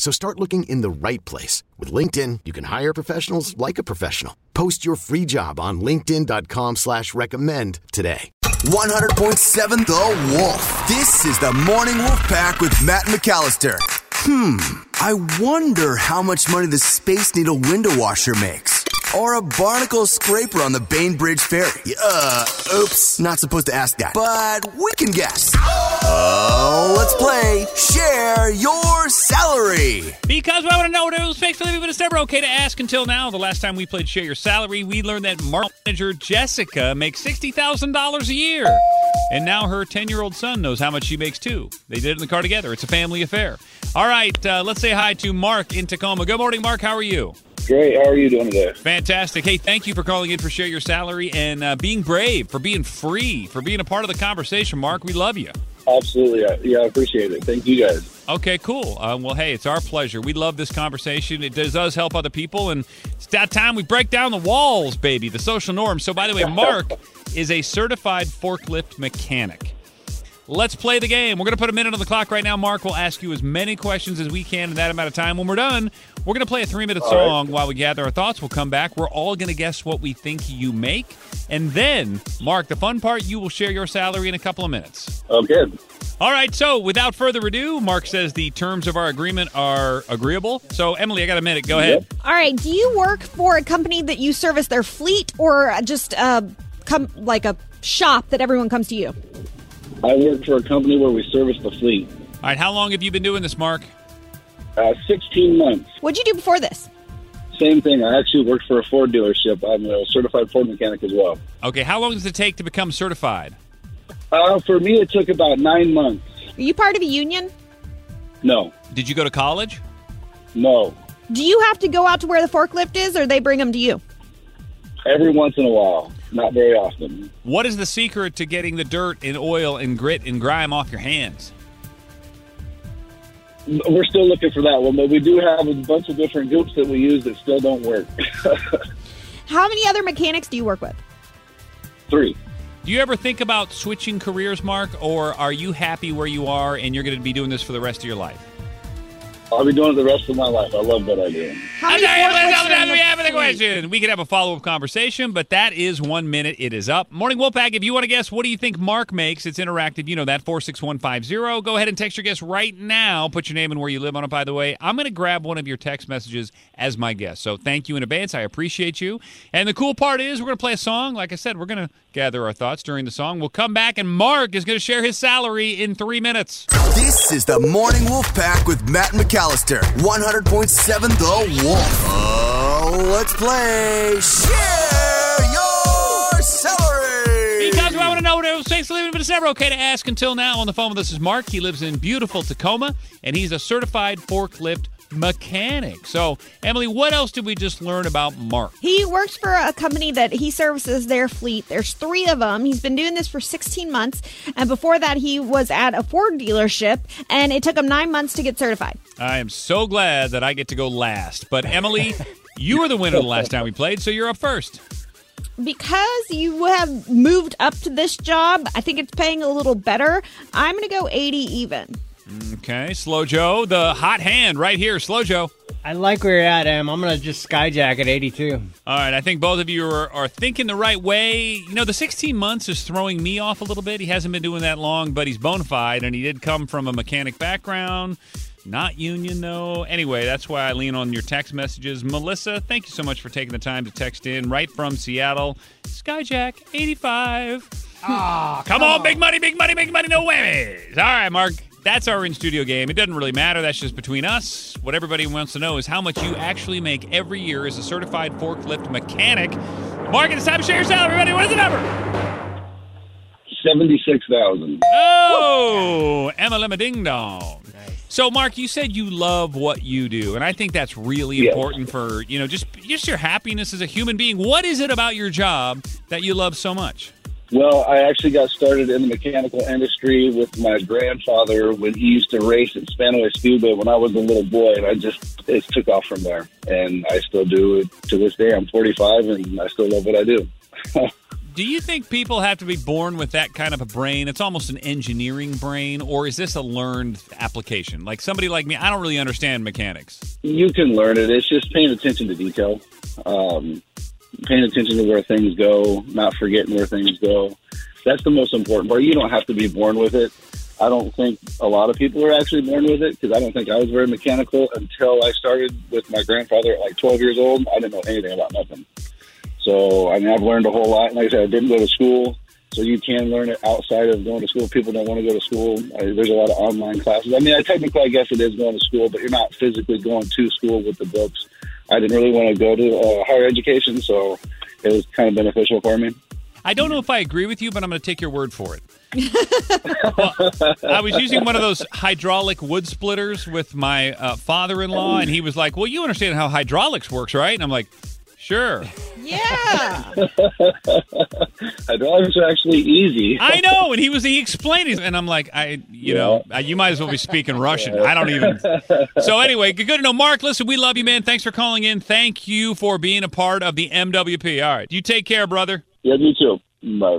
So start looking in the right place. With LinkedIn, you can hire professionals like a professional. Post your free job on linkedin.com slash recommend today. 100.7 The Wolf. This is the Morning Wolf Pack with Matt McAllister. Hmm, I wonder how much money the Space Needle window washer makes. Or a barnacle scraper on the Bainbridge Ferry. Uh, oops, not supposed to ask that. But we can guess. Oh, let's play Share Your Salary. Because we want to know what it was to living, but it's never okay to ask until now. The last time we played Share Your Salary, we learned that market manager Jessica makes $60,000 a year. And now her 10 year old son knows how much she makes too. They did it in the car together. It's a family affair. All right, uh, let's say hi to Mark in Tacoma. Good morning, Mark. How are you? Great. How are you doing today? Fantastic. Hey, thank you for calling in for Share Your Salary and uh, being brave, for being free, for being a part of the conversation, Mark. We love you. Absolutely. Yeah, I appreciate it. Thank you guys. Okay, cool. Uh, well, hey, it's our pleasure. We love this conversation. It does, does help other people, and it's that time we break down the walls, baby, the social norms. So, by the way, Mark is a certified forklift mechanic. Let's play the game. We're going to put a minute on the clock right now. Mark will ask you as many questions as we can in that amount of time. When we're done, we're going to play a three minute All song while we gather our thoughts. We'll come back. We're all going to guess what we think you make. And then, Mark, the fun part, you will share your salary in a couple of minutes. Oh, good. All right, so without further ado, Mark says the terms of our agreement are agreeable. So, Emily, I got a minute. Go ahead. All right. Do you work for a company that you service their fleet, or just uh, come like a shop that everyone comes to you? I work for a company where we service the fleet. All right, how long have you been doing this, Mark? Uh, 16 months. What'd you do before this? Same thing. I actually worked for a Ford dealership. I'm a certified Ford mechanic as well. Okay, how long does it take to become certified? Uh, for me, it took about nine months. Are you part of a union? No, Did you go to college? no. Do you have to go out to where the forklift is, or they bring them to you? Every once in a while. Not very often. What is the secret to getting the dirt and oil and grit and grime off your hands? We're still looking for that one, but we do have a bunch of different goops that we use that still don't work. How many other mechanics do you work with? Three. Do you ever think about switching careers, Mark, or are you happy where you are and you're going to be doing this for the rest of your life? I'll be doing it the rest of my life. I love that idea. How many forklifts are in the we have the question. We could have a follow up conversation, but that is one minute. It is up. Morning Wolfpack, if you want to guess, what do you think Mark makes? It's interactive. You know that, 46150. Go ahead and text your guess right now. Put your name and where you live on it, by the way. I'm going to grab one of your text messages as my guest. So thank you in advance. I appreciate you. And the cool part is we're going to play a song. Like I said, we're going to gather our thoughts during the song. We'll come back, and Mark is going to share his salary in three minutes. This is the Morning Wolf Pack with Matt McAllister. 100.7 The Wolf. Oh, let's play Share Your Salary. Because I want to know what it takes to live, but it's never okay to ask until now. On the phone with us is Mark. He lives in beautiful Tacoma, and he's a certified forklift mechanic. So, Emily, what else did we just learn about Mark? He works for a company that he services their fleet. There's three of them. He's been doing this for 16 months. And before that, he was at a Ford dealership, and it took him nine months to get certified. I am so glad that I get to go last. But, Emily, you were the winner the last time we played, so you're up first. Because you have moved up to this job, I think it's paying a little better. I'm going to go 80 even. Okay, Slow Joe, the hot hand right here. Slow Joe. I like where you're at, Em. I'm gonna just skyjack at 82. All right, I think both of you are, are thinking the right way. You know, the 16 months is throwing me off a little bit. He hasn't been doing that long, but he's bona fide, and he did come from a mechanic background. Not union, though. Anyway, that's why I lean on your text messages. Melissa, thank you so much for taking the time to text in right from Seattle. Skyjack 85. Ah, Come on, big money, big money, big money, no whammies. All right, Mark. That's our in studio game. It doesn't really matter. That's just between us. What everybody wants to know is how much you actually make every year as a certified forklift mechanic. Mark, it's time to share your salary. Everybody, what is the number? Seventy-six thousand. Oh, Emma Lemma Ding Dong. So, Mark, you said you love what you do, and I think that's really Yes. important for you know just just your happiness as a human being. What is it about your job that you love so much? Well, I actually got started in the mechanical industry with my grandfather when he used to race at Spanaway Speedway when I was a little boy, and I just it took off from there. And I still do it to this day. I'm 45, and I still love what I do. Do you think people have to be born with that kind of a brain? It's almost an engineering brain, or is this a learned application? Like somebody like me, I don't really understand mechanics. you can learn it. It's just paying attention to detail, um, paying attention to where things go, not forgetting where things go. That's the most important part. You don't have to be born with it. I don't think a lot of people are actually born with it because I don't think I was very mechanical until I started with my grandfather at like 12 years old. I didn't know anything about nothing. So, I mean, I've learned a whole lot. Like I said, I didn't go to school, so you can learn it outside of going to school. People don't want to go to school. There's a lot of online classes. I mean, I technically, I guess it is going to school, but you're not physically going to school with the books. I didn't really want to go to uh, higher education, so it was kind of beneficial for me. I don't know if I agree with you, but I'm going to take your word for it. well, I was using one of those hydraulic wood splitters with my uh, father-in-law, and he was like, "Well, you understand how hydraulics works, right?" And I'm like, "Sure." Yeah. Hydraulics are actually easy. I know, and he was he explained it, and I'm like, I, you know, uh, you might as well be speaking Russian. I don't even. So anyway, good to know, Mark. Listen, we love you, man. Thanks for calling in. Thank you for being a part of the MWP. All right, you take care, brother. Yeah, me too. Bye.